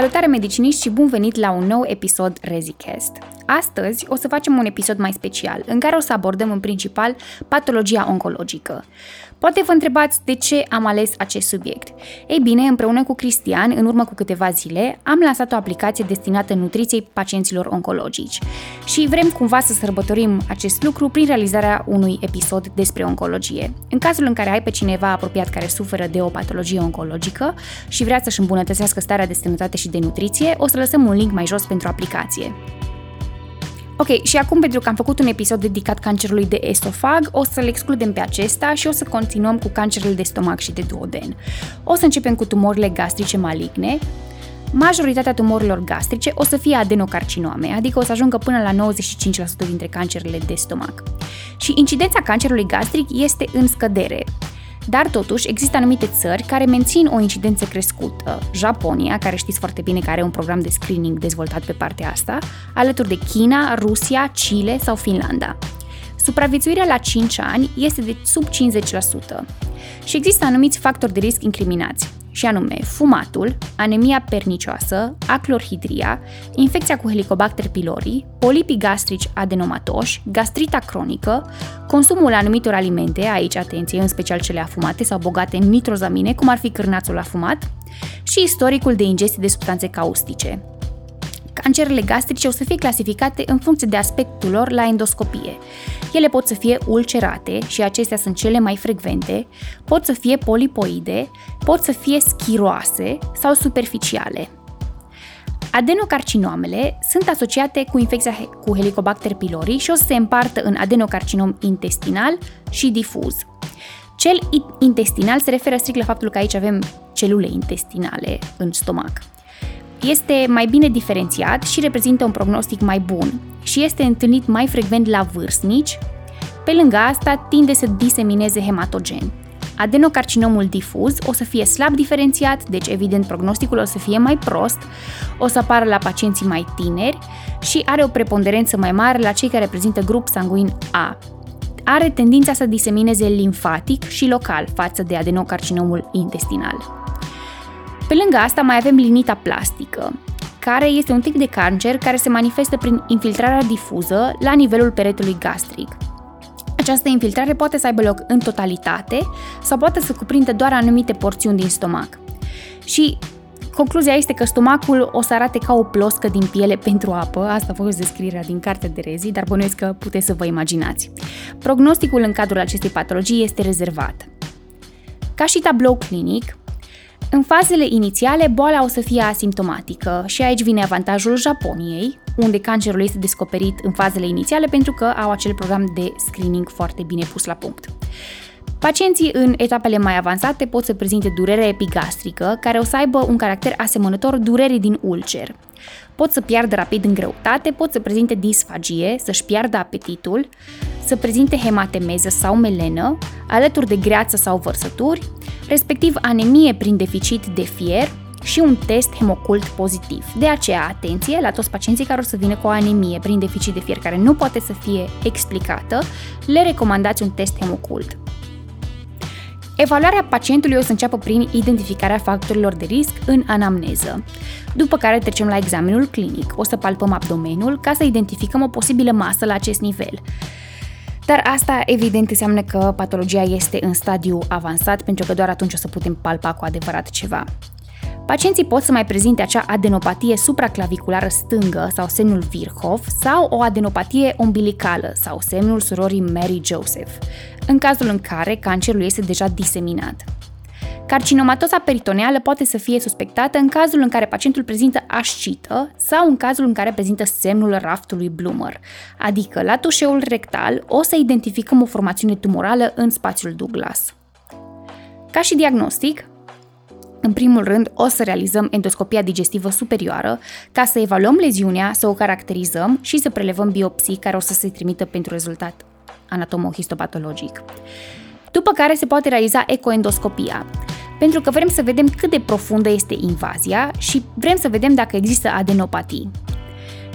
Salutare mediciniști și bun venit la un nou episod ReziCast. Astăzi o să facem un episod mai special, în care o să abordăm în principal patologia oncologică. Poate vă întrebați de ce am ales acest subiect. Ei bine, împreună cu Cristian, în urmă cu câteva zile, am lansat o aplicație destinată nutriției pacienților oncologici și vrem cumva să sărbătorim acest lucru prin realizarea unui episod despre oncologie. În cazul în care ai pe cineva apropiat care suferă de o patologie oncologică și vrea să-și îmbunătățească starea de sănătate și de nutriție, o să lăsăm un link mai jos pentru aplicație. Ok, și acum pentru că am făcut un episod dedicat cancerului de esofag, o să-l excludem pe acesta și o să continuăm cu cancerul de stomac și de duoden. O să începem cu tumorile gastrice maligne, Majoritatea tumorilor gastrice o să fie adenocarcinome, adică o să ajungă până la 95% dintre cancerele de stomac. Și incidența cancerului gastric este în scădere. Dar totuși există anumite țări care mențin o incidență crescută. Japonia, care știți foarte bine că are un program de screening dezvoltat pe partea asta, alături de China, Rusia, Chile sau Finlanda. Supraviețuirea la 5 ani este de sub 50% și există anumiți factori de risc incriminați și anume fumatul, anemia pernicioasă, aclorhidria, infecția cu Helicobacter pylori, polipii gastrici adenomatoși, gastrita cronică, consumul anumitor alimente, aici atenție, în special cele afumate sau bogate în nitrozamine, cum ar fi cârnațul afumat, și istoricul de ingestie de substanțe caustice. Cancerele gastrice o să fie clasificate în funcție de aspectul lor la endoscopie. Ele pot să fie ulcerate și acestea sunt cele mai frecvente, pot să fie polipoide, pot să fie schiroase sau superficiale. Adenocarcinomele sunt asociate cu infecția cu Helicobacter pylori și o să se împartă în adenocarcinom intestinal și difuz. Cel intestinal se referă strict la faptul că aici avem celule intestinale în stomac. Este mai bine diferențiat și reprezintă un prognostic mai bun și este întâlnit mai frecvent la vârstnici. Pe lângă asta, tinde să disemineze hematogen. Adenocarcinomul difuz o să fie slab diferențiat, deci evident prognosticul o să fie mai prost, o să apară la pacienții mai tineri și are o preponderență mai mare la cei care prezintă grup sanguin A. Are tendința să disemineze limfatic și local față de adenocarcinomul intestinal. Pe lângă asta mai avem linita plastică, care este un tip de cancer care se manifestă prin infiltrarea difuză la nivelul peretelui gastric. Această infiltrare poate să aibă loc în totalitate sau poate să cuprindă doar anumite porțiuni din stomac. Și concluzia este că stomacul o să arate ca o ploscă din piele pentru apă, asta a fost descrierea din cartea de rezi, dar bănuiesc că puteți să vă imaginați. Prognosticul în cadrul acestei patologii este rezervat. Ca și tablou clinic, în fazele inițiale, boala o să fie asimptomatică și aici vine avantajul Japoniei, unde cancerul este descoperit în fazele inițiale pentru că au acel program de screening foarte bine pus la punct. Pacienții în etapele mai avansate pot să prezinte durere epigastrică, care o să aibă un caracter asemănător durerii din ulcer. Pot să piardă rapid în greutate, pot să prezinte disfagie, să-și piardă apetitul, să prezinte hematemeză sau melenă, alături de greață sau vărsături, respectiv anemie prin deficit de fier și un test hemocult pozitiv. De aceea, atenție la toți pacienții care o să vină cu o anemie prin deficit de fier care nu poate să fie explicată, le recomandați un test hemocult. Evaluarea pacientului o să înceapă prin identificarea factorilor de risc în anamneză, după care trecem la examenul clinic. O să palpăm abdomenul ca să identificăm o posibilă masă la acest nivel. Dar asta evident înseamnă că patologia este în stadiu avansat pentru că doar atunci o să putem palpa cu adevărat ceva. Pacienții pot să mai prezinte acea adenopatie supraclaviculară stângă sau semnul Virchow sau o adenopatie umbilicală sau semnul surorii Mary Joseph, în cazul în care cancerul este deja diseminat. Carcinomatoza peritoneală poate să fie suspectată în cazul în care pacientul prezintă ascită sau în cazul în care prezintă semnul raftului Blumer, adică la tușeul rectal o să identificăm o formațiune tumorală în spațiul Douglas. Ca și diagnostic, în primul rând, o să realizăm endoscopia digestivă superioară ca să evaluăm leziunea, să o caracterizăm și să prelevăm biopsii care o să se trimită pentru rezultat anatomohistopatologic. După care se poate realiza ecoendoscopia, pentru că vrem să vedem cât de profundă este invazia și vrem să vedem dacă există adenopatii.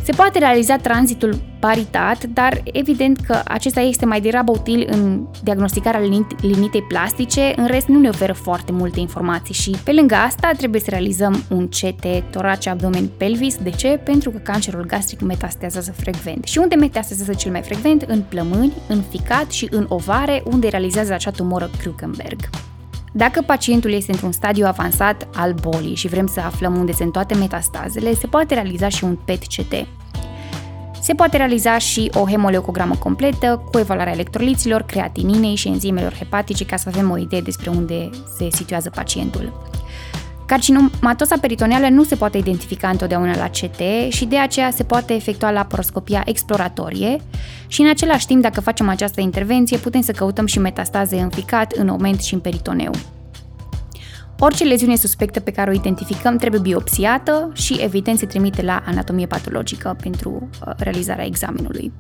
Se poate realiza tranzitul paritat, dar evident că acesta este mai degrabă util în diagnosticarea limitei plastice, în rest nu ne oferă foarte multe informații și pe lângă asta trebuie să realizăm un CT torace abdomen pelvis. De ce? Pentru că cancerul gastric metastazează frecvent. Și unde metastazează cel mai frecvent? În plămâni, în ficat și în ovare, unde realizează acea tumoră Krukenberg. Dacă pacientul este într-un stadiu avansat al bolii și vrem să aflăm unde sunt toate metastazele, se poate realiza și un PET-CT. Se poate realiza și o hemoleucogramă completă cu evaluarea electroliților, creatininei și enzimelor hepatice ca să avem o idee despre unde se situează pacientul. Carcinomatosa peritoneală nu se poate identifica întotdeauna la CT și de aceea se poate efectua laparoscopia exploratorie și în același timp, dacă facem această intervenție, putem să căutăm și metastaze în ficat, în oment și în peritoneu. Orice leziune suspectă pe care o identificăm trebuie biopsiată și evident se trimite la anatomie patologică pentru uh, realizarea examenului.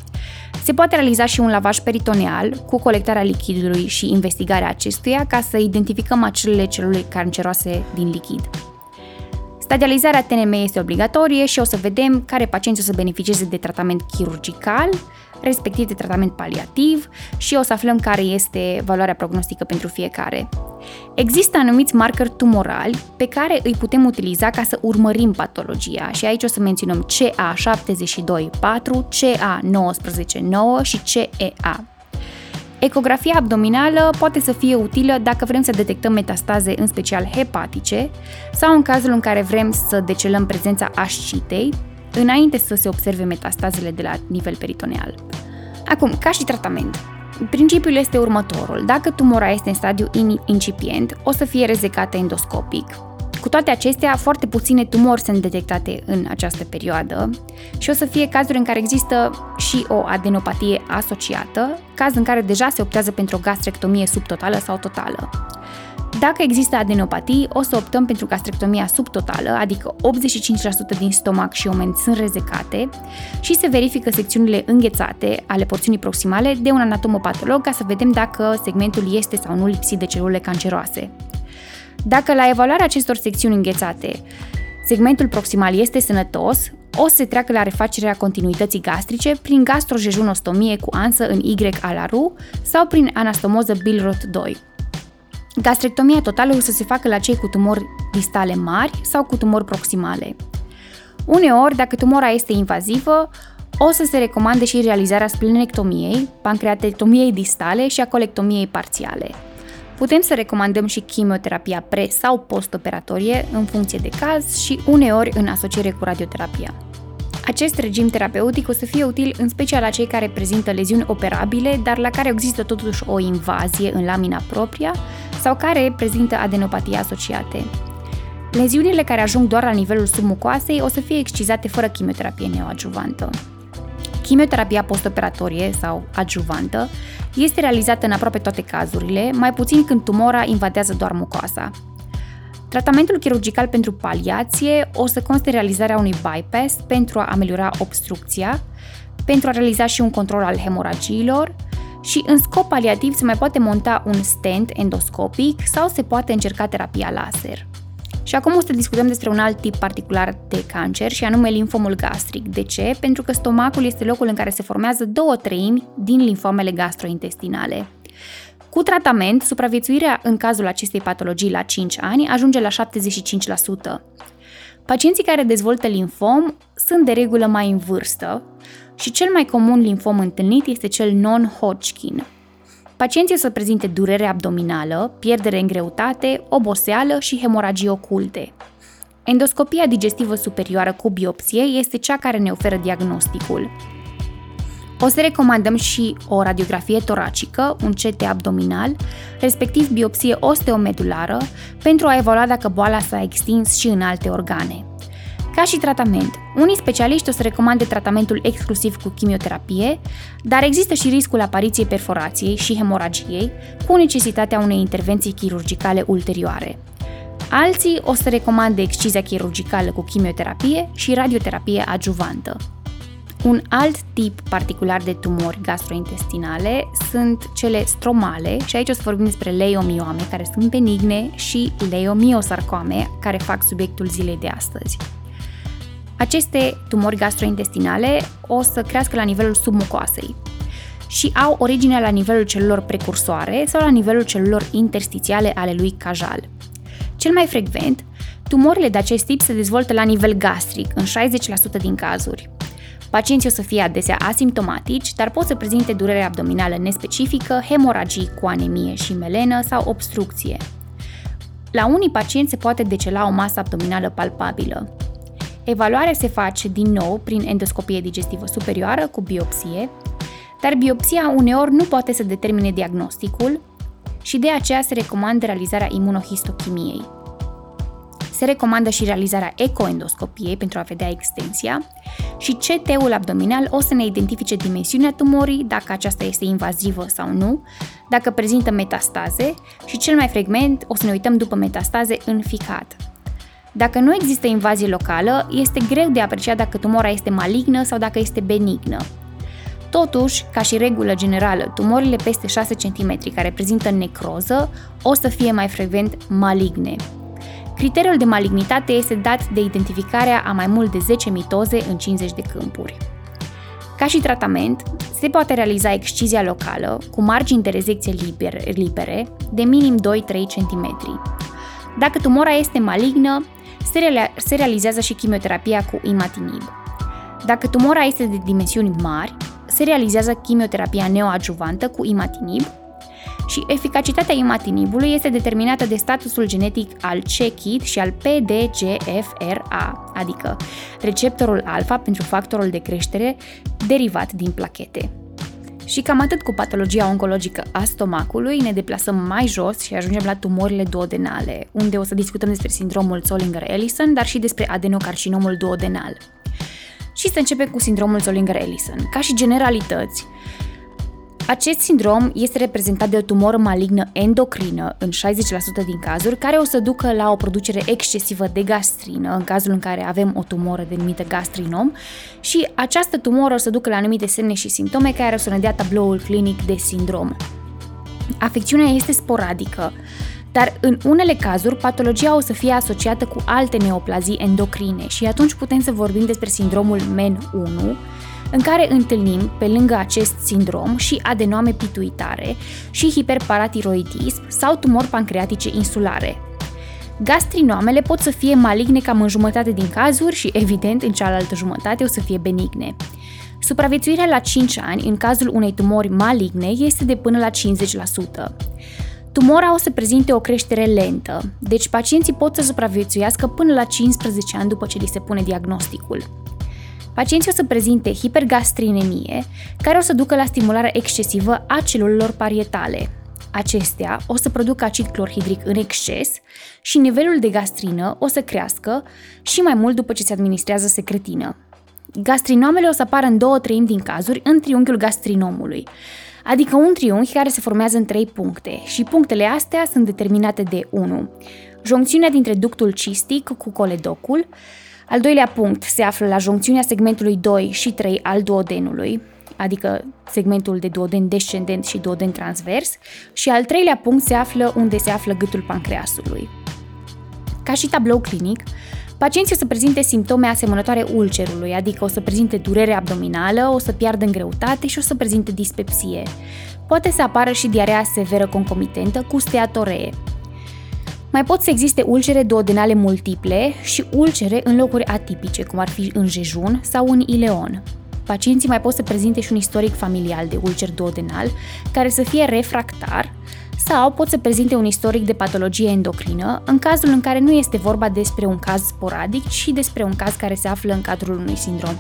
Se poate realiza și un lavaj peritoneal cu colectarea lichidului și investigarea acestuia ca să identificăm acele celule canceroase din lichid. Stadializarea TNM este obligatorie și o să vedem care pacienți o să beneficieze de tratament chirurgical, respectiv de tratament paliativ și o să aflăm care este valoarea prognostică pentru fiecare. Există anumiți marcări tumorali pe care îi putem utiliza ca să urmărim patologia și aici o să menționăm CA72-4, CA19-9 și CEA. Ecografia abdominală poate să fie utilă dacă vrem să detectăm metastaze, în special hepatice, sau în cazul în care vrem să decelăm prezența ascitei, înainte să se observe metastazele de la nivel peritoneal. Acum, ca și tratament, Principiul este următorul. Dacă tumora este în stadiu incipient, o să fie rezecată endoscopic. Cu toate acestea, foarte puține tumori sunt detectate în această perioadă și o să fie cazuri în care există și o adenopatie asociată, caz în care deja se optează pentru o gastrectomie subtotală sau totală. Dacă există adenopatii, o să optăm pentru gastrectomia subtotală, adică 85% din stomac și omen sunt rezecate și se verifică secțiunile înghețate ale porțiunii proximale de un anatomopatolog ca să vedem dacă segmentul este sau nu lipsit de celule canceroase. Dacă la evaluarea acestor secțiuni înghețate segmentul proximal este sănătos, o să se treacă la refacerea continuității gastrice prin gastrojejunostomie cu ansă în Y ala RU sau prin anastomoză Billroth 2. Gastrectomia totală o să se facă la cei cu tumori distale mari sau cu tumori proximale. Uneori, dacă tumora este invazivă, o să se recomande și realizarea splenectomiei, pancreatectomiei distale și a colectomiei parțiale. Putem să recomandăm și chimioterapia pre- sau postoperatorie în funcție de caz și uneori în asociere cu radioterapia. Acest regim terapeutic o să fie util în special la cei care prezintă leziuni operabile, dar la care există totuși o invazie în lamina propria sau care prezintă adenopatie asociate. Leziunile care ajung doar la nivelul submucoasei o să fie excizate fără chimioterapie neoadjuvantă. Chimioterapia postoperatorie sau adjuvantă este realizată în aproape toate cazurile, mai puțin când tumora invadează doar mucoasa. Tratamentul chirurgical pentru paliație o să conste realizarea unui bypass pentru a ameliora obstrucția, pentru a realiza și un control al hemoragiilor și în scop paliativ se mai poate monta un stent endoscopic sau se poate încerca terapia laser. Și acum o să discutăm despre un alt tip particular de cancer și anume linfomul gastric. De ce? Pentru că stomacul este locul în care se formează două treimi din linfomele gastrointestinale. Cu tratament, supraviețuirea în cazul acestei patologii la 5 ani ajunge la 75%. Pacienții care dezvoltă linfom sunt de regulă mai în vârstă și cel mai comun linfom întâlnit este cel non-Hodgkin. Pacienții o să prezinte durere abdominală, pierdere în greutate, oboseală și hemoragii oculte. Endoscopia digestivă superioară cu biopsie este cea care ne oferă diagnosticul. O să recomandăm și o radiografie toracică, un CT abdominal, respectiv biopsie osteomedulară, pentru a evalua dacă boala s-a extins și în alte organe. Ca și tratament, unii specialiști o să recomande tratamentul exclusiv cu chimioterapie, dar există și riscul apariției perforației și hemoragiei, cu necesitatea unei intervenții chirurgicale ulterioare. Alții o să recomande excizia chirurgicală cu chimioterapie și radioterapie adjuvantă. Un alt tip particular de tumori gastrointestinale sunt cele stromale și aici o să vorbim despre leiomiome, care sunt benigne, și leiomiosarcome, care fac subiectul zilei de astăzi. Aceste tumori gastrointestinale o să crească la nivelul submucoasei și au originea la nivelul celulelor precursoare sau la nivelul celulelor interstițiale ale lui Cajal. Cel mai frecvent, tumorile de acest tip se dezvoltă la nivel gastric, în 60% din cazuri. Pacienții o să fie adesea asimptomatici, dar pot să prezinte durere abdominală nespecifică, hemoragii cu anemie și melenă sau obstrucție. La unii pacienți se poate decela o masă abdominală palpabilă. Evaluarea se face din nou prin endoscopie digestivă superioară cu biopsie, dar biopsia uneori nu poate să determine diagnosticul și de aceea se recomandă realizarea imunohistochimiei. Se recomandă și realizarea ecoendoscopiei pentru a vedea extensia și CT-ul abdominal o să ne identifice dimensiunea tumorii, dacă aceasta este invazivă sau nu, dacă prezintă metastaze și cel mai frecvent o să ne uităm după metastaze în ficat. Dacă nu există invazie locală, este greu de apreciat dacă tumora este malignă sau dacă este benignă. Totuși, ca și regulă generală, tumorile peste 6 cm care prezintă necroză o să fie mai frecvent maligne. Criteriul de malignitate este dat de identificarea a mai mult de 10 mitoze în 50 de câmpuri. Ca și tratament, se poate realiza excizia locală cu margini de rezecție libere de minim 2-3 cm. Dacă tumora este malignă, se, rea- se realizează și chimioterapia cu imatinib. Dacă tumora este de dimensiuni mari, se realizează chimioterapia neoadjuvantă cu imatinib și eficacitatea imatinibului este determinată de statusul genetic al CKIT și al PDGFRA, adică receptorul alfa pentru factorul de creștere derivat din plachete. Și cam atât cu patologia oncologică a stomacului, ne deplasăm mai jos și ajungem la tumorile duodenale, unde o să discutăm despre sindromul Zollinger-Ellison, dar și despre adenocarcinomul duodenal. Și să începem cu sindromul Zollinger-Ellison. Ca și generalități, acest sindrom este reprezentat de o tumoră malignă endocrină în 60% din cazuri, care o să ducă la o producere excesivă de gastrină în cazul în care avem o tumoră denumită gastrinom și această tumoră o să ducă la anumite semne și simptome care o să ne dea tabloul clinic de sindrom. Afecțiunea este sporadică, dar în unele cazuri patologia o să fie asociată cu alte neoplazii endocrine și atunci putem să vorbim despre sindromul MEN1, în care întâlnim, pe lângă acest sindrom, și adenome pituitare și hiperparatiroidism sau tumori pancreatice insulare. Gastrinoamele pot să fie maligne cam în jumătate din cazuri și, evident, în cealaltă jumătate o să fie benigne. Supraviețuirea la 5 ani în cazul unei tumori maligne este de până la 50%. Tumora o să prezinte o creștere lentă, deci pacienții pot să supraviețuiască până la 15 ani după ce li se pune diagnosticul. Pacienții o să prezinte hipergastrinemie, care o să ducă la stimularea excesivă a celulelor parietale. Acestea o să producă acid clorhidric în exces și nivelul de gastrină o să crească și mai mult după ce se administrează secretină. Gastrinomele o să apară în două treimi din cazuri în triunghiul gastrinomului, adică un triunghi care se formează în trei puncte și punctele astea sunt determinate de 1. Joncțiunea dintre ductul cistic cu coledocul, al doilea punct se află la joncțiunea segmentului 2 și 3 al duodenului, adică segmentul de duoden descendent și duoden transvers, și al treilea punct se află unde se află gâtul pancreasului. Ca și tablou clinic, pacienții o să prezinte simptome asemănătoare ulcerului, adică o să prezinte durere abdominală, o să piardă în greutate și o să prezinte dispepsie. Poate să apară și diarea severă concomitentă cu steatoree, mai pot să existe ulcere duodenale multiple și ulcere în locuri atipice, cum ar fi în jejun sau în ileon. Pacienții mai pot să prezinte și un istoric familial de ulcer duodenal, care să fie refractar, sau pot să prezinte un istoric de patologie endocrină, în cazul în care nu este vorba despre un caz sporadic, ci despre un caz care se află în cadrul unui sindrom.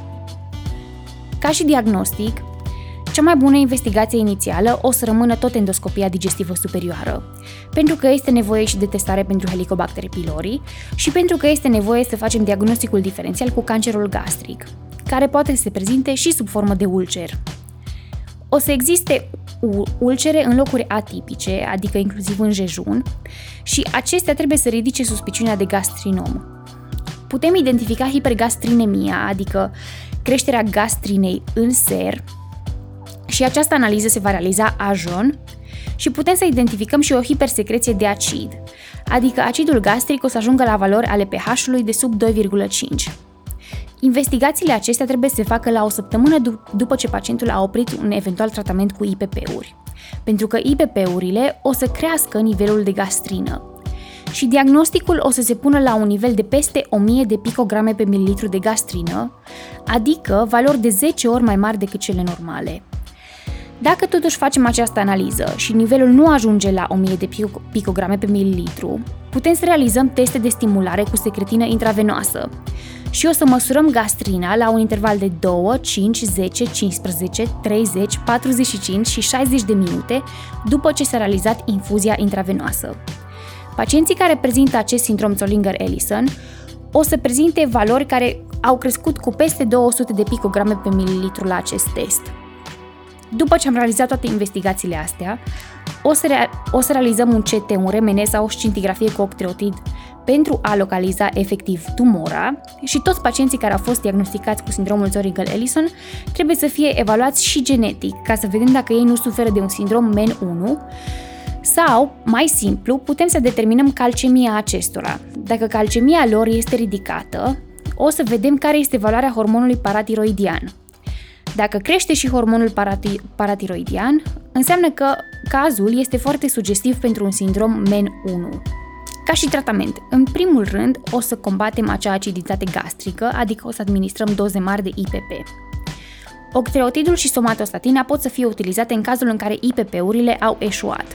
Ca și diagnostic, cea mai bună investigație inițială o să rămână tot endoscopia digestivă superioară, pentru că este nevoie și de testare pentru Helicobacter pylori și pentru că este nevoie să facem diagnosticul diferențial cu cancerul gastric, care poate să se prezinte și sub formă de ulcer. O să existe ulcere în locuri atipice, adică inclusiv în jejun, și acestea trebuie să ridice suspiciunea de gastrinom. Putem identifica hipergastrinemia, adică creșterea gastrinei în ser, și această analiză se va realiza ajon și putem să identificăm și o hipersecreție de acid, adică acidul gastric o să ajungă la valori ale pH-ului de sub 2,5. Investigațiile acestea trebuie să se facă la o săptămână după ce pacientul a oprit un eventual tratament cu IPP-uri, pentru că IPP-urile o să crească nivelul de gastrină și diagnosticul o să se pună la un nivel de peste 1000 de picograme pe mililitru de gastrină, adică valori de 10 ori mai mari decât cele normale. Dacă totuși facem această analiză și nivelul nu ajunge la 1000 de picograme pe mililitru, putem să realizăm teste de stimulare cu secretină intravenoasă și o să măsurăm gastrina la un interval de 2, 5, 10, 15, 30, 45 și 60 de minute după ce s-a realizat infuzia intravenoasă. Pacienții care prezintă acest sindrom Zollinger-Ellison o să prezinte valori care au crescut cu peste 200 de picograme pe mililitru la acest test. După ce am realizat toate investigațiile astea, o să, rea- o să realizăm un CT, un RMN sau o scintigrafie cu octreotid pentru a localiza efectiv tumora și toți pacienții care au fost diagnosticați cu sindromul Zorigal-Ellison trebuie să fie evaluați și genetic ca să vedem dacă ei nu suferă de un sindrom MEN1 sau, mai simplu, putem să determinăm calcemia acestora. Dacă calcemia lor este ridicată, o să vedem care este valoarea hormonului paratiroidian. Dacă crește și hormonul parati- paratiroidian, înseamnă că cazul este foarte sugestiv pentru un sindrom MEN1. Ca și tratament, în primul rând o să combatem acea aciditate gastrică, adică o să administrăm doze mari de IPP. Octreotidul și somatostatina pot să fie utilizate în cazul în care IPP-urile au eșuat.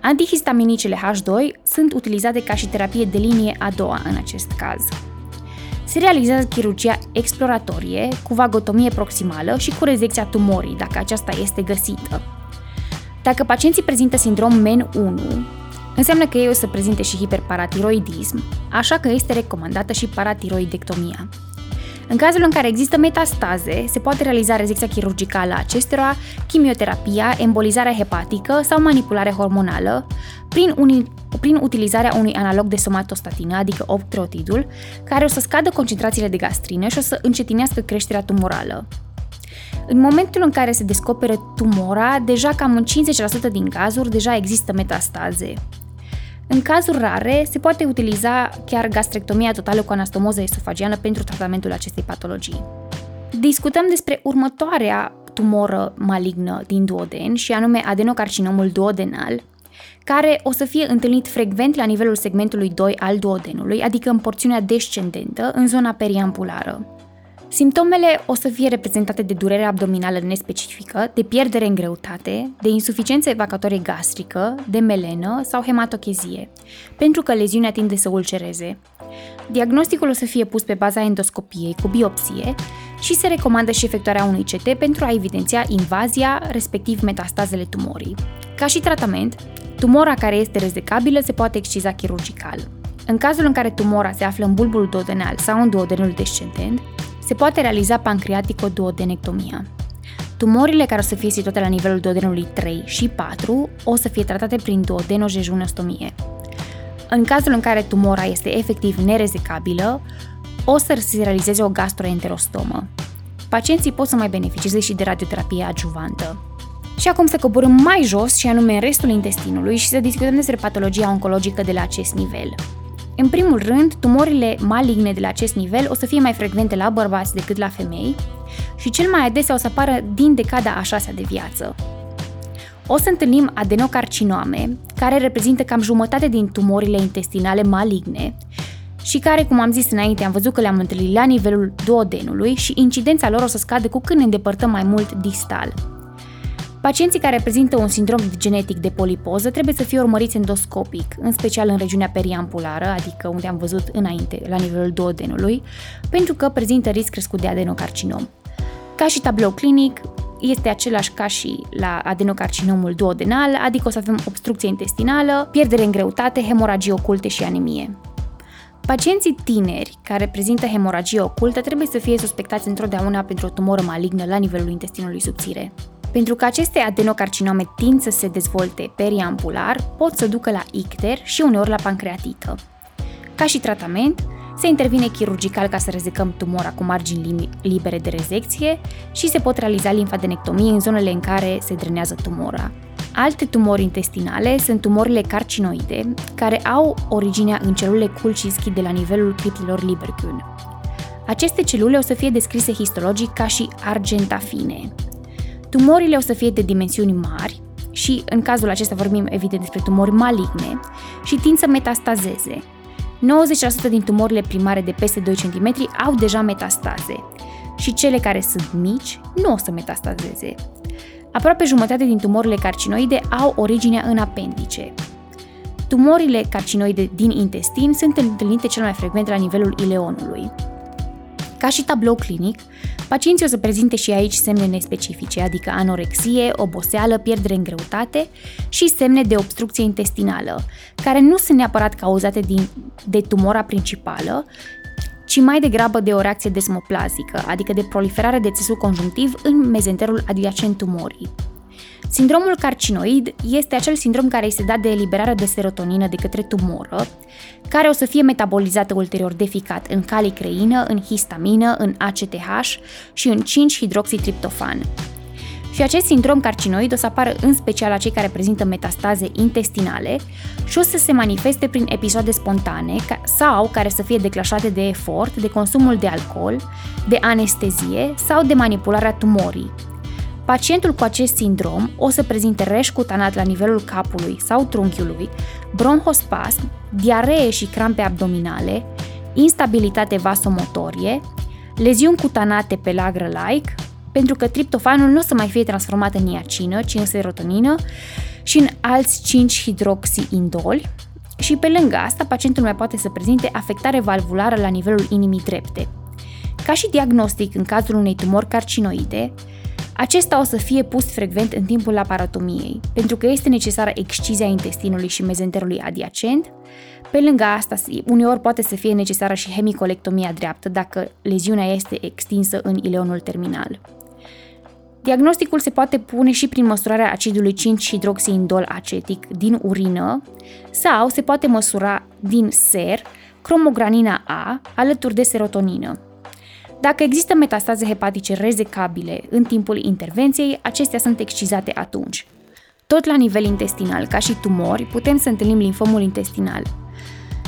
Antihistaminicele H2 sunt utilizate ca și terapie de linie a doua în acest caz. Se realizează chirurgia exploratorie cu vagotomie proximală și cu rezecția tumorii, dacă aceasta este găsită. Dacă pacienții prezintă sindrom MEN1, înseamnă că ei o să prezinte și hiperparatiroidism, așa că este recomandată și paratiroidectomia. În cazul în care există metastaze, se poate realiza rezecția chirurgicală a acestora, chimioterapia, embolizarea hepatică sau manipulare hormonală prin, uni, prin utilizarea unui analog de somatostatină, adică optrotidul, care o să scadă concentrațiile de gastrină și o să încetinească creșterea tumorală. În momentul în care se descoperă tumora, deja cam în 50% din cazuri deja există metastaze. În cazuri rare, se poate utiliza chiar gastrectomia totală cu anastomoză esofagiană pentru tratamentul acestei patologii. Discutăm despre următoarea tumoră malignă din duoden și anume adenocarcinomul duodenal, care o să fie întâlnit frecvent la nivelul segmentului 2 al duodenului, adică în porțiunea descendentă, în zona periampulară. Simptomele o să fie reprezentate de durere abdominală nespecifică, de pierdere în greutate, de insuficiență evacatorie gastrică, de melenă sau hematochezie, pentru că leziunea tinde să ulcereze. Diagnosticul o să fie pus pe baza endoscopiei cu biopsie și se recomandă și efectuarea unui CT pentru a evidenția invazia, respectiv metastazele tumorii. Ca și tratament, tumora care este rezecabilă se poate exciza chirurgical. În cazul în care tumora se află în bulbul duodenal sau în duodenul descendent, se poate realiza pancreatico-duodenectomia. Tumorile care o să fie situate la nivelul duodenului 3 și 4 o să fie tratate prin duodenojejunostomie. În cazul în care tumora este efectiv nerezecabilă, o să se realizeze o gastroenterostomă. Pacienții pot să mai beneficieze și de radioterapie adjuvantă. Și acum să coborâm mai jos și anume în restul intestinului și să discutăm despre patologia oncologică de la acest nivel. În primul rând, tumorile maligne de la acest nivel o să fie mai frecvente la bărbați decât la femei și cel mai adesea o să apară din decada a șasea de viață. O să întâlnim adenocarcinome, care reprezintă cam jumătate din tumorile intestinale maligne și care, cum am zis înainte, am văzut că le-am întâlnit la nivelul duodenului și incidența lor o să scadă cu când ne îndepărtăm mai mult distal. Pacienții care prezintă un sindrom genetic de polipoză trebuie să fie urmăriți endoscopic, în special în regiunea periampulară, adică unde am văzut înainte, la nivelul duodenului, pentru că prezintă risc crescut de adenocarcinom. Ca și tablou clinic, este același ca și la adenocarcinomul duodenal, adică o să avem obstrucție intestinală, pierdere în greutate, hemoragii oculte și anemie. Pacienții tineri care prezintă hemoragie ocultă trebuie să fie suspectați întotdeauna pentru o tumoră malignă la nivelul intestinului subțire. Pentru că aceste adenocarcinome tind să se dezvolte periampular, pot să ducă la icter și uneori la pancreatită. Ca și tratament, se intervine chirurgical ca să rezecăm tumora cu margini libere de rezecție și se pot realiza limfadenectomie în zonele în care se drenează tumora. Alte tumori intestinale sunt tumorile carcinoide, care au originea în celule Kulchinski de la nivelul criptilor Liberkun. Aceste celule o să fie descrise histologic ca și argentafine. Tumorile o să fie de dimensiuni mari și, în cazul acesta, vorbim evident despre tumori maligne și tind să metastazeze. 90% din tumorile primare de peste 2 cm au deja metastaze și cele care sunt mici nu o să metastazeze. Aproape jumătate din tumorile carcinoide au originea în apendice. Tumorile carcinoide din intestin sunt întâlnite cel mai frecvent la nivelul ileonului. Ca și tablou clinic, pacienții o să prezinte și aici semne nespecifice, adică anorexie, oboseală, pierdere în greutate și semne de obstrucție intestinală, care nu sunt neapărat cauzate din, de tumora principală, ci mai degrabă de o reacție desmoplazică, adică de proliferare de țesut conjunctiv în mezenterul adiacent tumorii. Sindromul carcinoid este acel sindrom care îi se dă de eliberare de serotonină de către tumoră, care o să fie metabolizată ulterior de ficat în calicreină, în histamină, în ACTH și în 5-hidroxitriptofan. Și acest sindrom carcinoid o să apară în special la cei care prezintă metastaze intestinale și o să se manifeste prin episoade spontane sau care să fie declanșate de efort, de consumul de alcool, de anestezie sau de manipularea tumorii, Pacientul cu acest sindrom o să prezinte reș cutanat la nivelul capului sau trunchiului, bronhospasm, diaree și crampe abdominale, instabilitate vasomotorie, leziuni cutanate pe lagră-like, pentru că triptofanul nu o să mai fie transformat în niacină, ci în serotonină și în alți 5 hidroxiindoli, și pe lângă asta, pacientul mai poate să prezinte afectare valvulară la nivelul inimii drepte. Ca și diagnostic în cazul unei tumori carcinoide, acesta o să fie pus frecvent în timpul laparotomiei, pentru că este necesară excizia intestinului și mezenterului adiacent. Pe lângă asta, uneori poate să fie necesară și hemicolectomia dreaptă dacă leziunea este extinsă în ileonul terminal. Diagnosticul se poate pune și prin măsurarea acidului 5-hidroxiindol acetic din urină sau se poate măsura din ser cromogranina A alături de serotonină. Dacă există metastaze hepatice rezecabile în timpul intervenției, acestea sunt excizate atunci. Tot la nivel intestinal, ca și tumori, putem să întâlnim linfomul intestinal.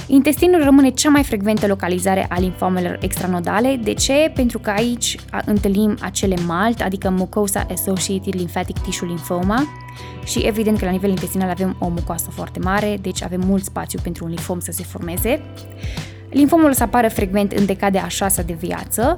Intestinul rămâne cea mai frecventă localizare a linfomelor extranodale. De ce? Pentru că aici întâlnim acele MALT, adică Mucosa Associated Lymphatic Tissue Lymphoma și evident că la nivel intestinal avem o mucoasă foarte mare, deci avem mult spațiu pentru un linfom să se formeze. Linfomul să apară frecvent în decade a șasea de viață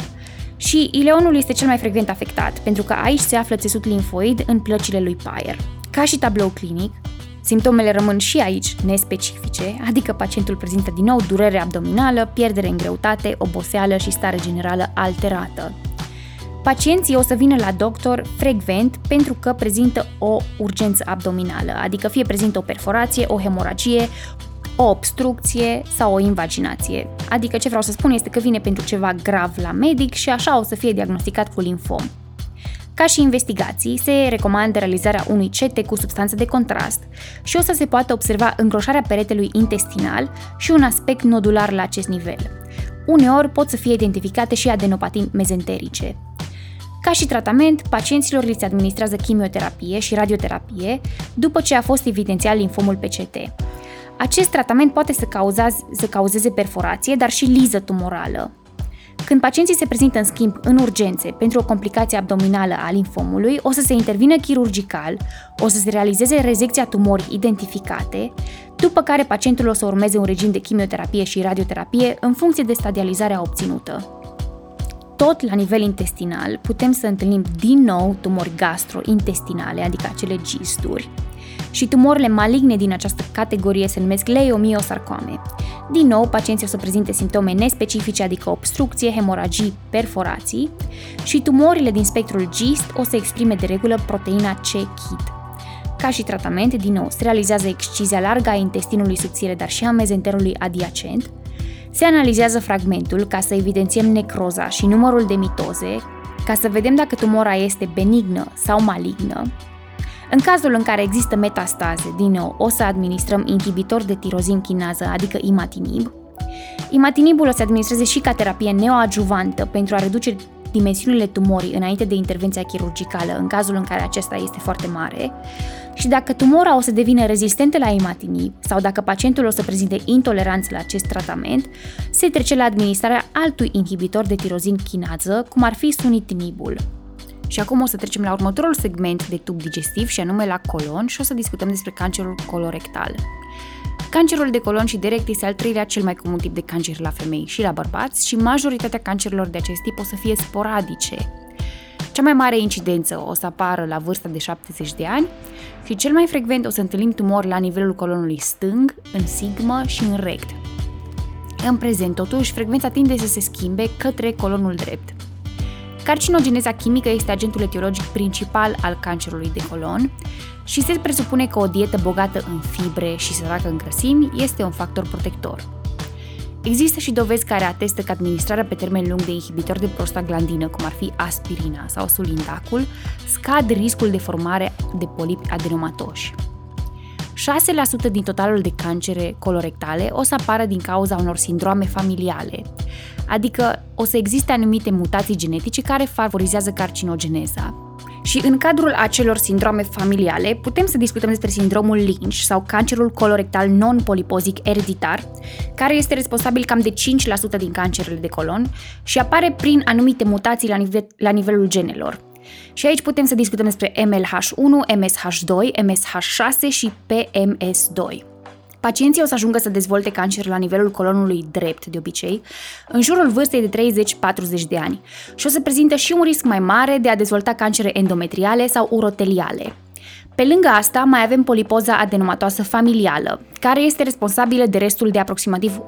și ileonul este cel mai frecvent afectat, pentru că aici se află țesut linfoid în plăcile lui Payer. Ca și tablou clinic, simptomele rămân și aici nespecifice, adică pacientul prezintă din nou durere abdominală, pierdere în greutate, oboseală și stare generală alterată. Pacienții o să vină la doctor frecvent pentru că prezintă o urgență abdominală, adică fie prezintă o perforație, o hemoragie, o obstrucție sau o invaginație. Adică ce vreau să spun este că vine pentru ceva grav la medic și așa o să fie diagnosticat cu linfom. Ca și investigații, se recomandă realizarea unui CT cu substanță de contrast și o să se poată observa îngroșarea peretelui intestinal și un aspect nodular la acest nivel. Uneori pot să fie identificate și adenopatii mezenterice. Ca și tratament, pacienților li se administrează chimioterapie și radioterapie după ce a fost evidențiat linfomul PCT. Acest tratament poate să, cauzeze, să cauzeze perforație, dar și liză tumorală. Când pacienții se prezintă în schimb în urgențe pentru o complicație abdominală a linfomului, o să se intervină chirurgical, o să se realizeze rezecția tumorii identificate, după care pacientul o să urmeze un regim de chimioterapie și radioterapie în funcție de stadializarea obținută. Tot la nivel intestinal putem să întâlnim din nou tumori gastrointestinale, adică acele gisturi, și tumorile maligne din această categorie se numesc leiomiosarcome. Din nou, pacienții o să prezinte simptome nespecifice, adică obstrucție, hemoragii, perforații și tumorile din spectrul GIST o să exprime de regulă proteina C-KIT. Ca și tratament, din nou, se realizează excizia largă a intestinului subțire, dar și a mezenterului adiacent, se analizează fragmentul ca să evidențiem necroza și numărul de mitoze, ca să vedem dacă tumora este benignă sau malignă, în cazul în care există metastaze, din nou, o să administrăm inhibitor de tirozin chinază, adică imatinib. Imatinibul o să administreze și ca terapie neoadjuvantă pentru a reduce dimensiunile tumorii înainte de intervenția chirurgicală, în cazul în care acesta este foarte mare, și dacă tumora o să devină rezistentă la imatinib sau dacă pacientul o să prezinte intoleranță la acest tratament, se trece la administrarea altui inhibitor de tirozin chinază, cum ar fi sunitinibul. Și acum o să trecem la următorul segment de tub digestiv și anume la colon și o să discutăm despre cancerul colorectal. Cancerul de colon și de rect este al treilea cel mai comun tip de cancer la femei și la bărbați și majoritatea cancerilor de acest tip o să fie sporadice. Cea mai mare incidență o să apară la vârsta de 70 de ani și cel mai frecvent o să întâlnim tumori la nivelul colonului stâng, în sigmă și în rect. În prezent, totuși, frecvența tinde să se schimbe către colonul drept. Carcinogeneza chimică este agentul etiologic principal al cancerului de colon și se presupune că o dietă bogată în fibre și săracă în grăsimi este un factor protector. Există și dovezi care atestă că administrarea pe termen lung de inhibitor de prostaglandină, cum ar fi aspirina sau sulindacul, scad riscul de formare de polipi adenomatoși. 6% din totalul de cancere colorectale o să apară din cauza unor sindrome familiale, adică o să existe anumite mutații genetice care favorizează carcinogeneza. Și în cadrul acelor sindrome familiale putem să discutăm despre sindromul Lynch sau cancerul colorectal non-polipozic ereditar, care este responsabil cam de 5% din cancerele de colon și apare prin anumite mutații la, nivel, la nivelul genelor. Și aici putem să discutăm despre MLH1, MSH2, MSH6 și PMS2. Pacienții o să ajungă să dezvolte cancer la nivelul colonului drept, de obicei, în jurul vârstei de 30-40 de ani și o să prezintă și un risc mai mare de a dezvolta cancere endometriale sau uroteliale. Pe lângă asta, mai avem polipoza adenomatoasă familială, care este responsabilă de restul de aproximativ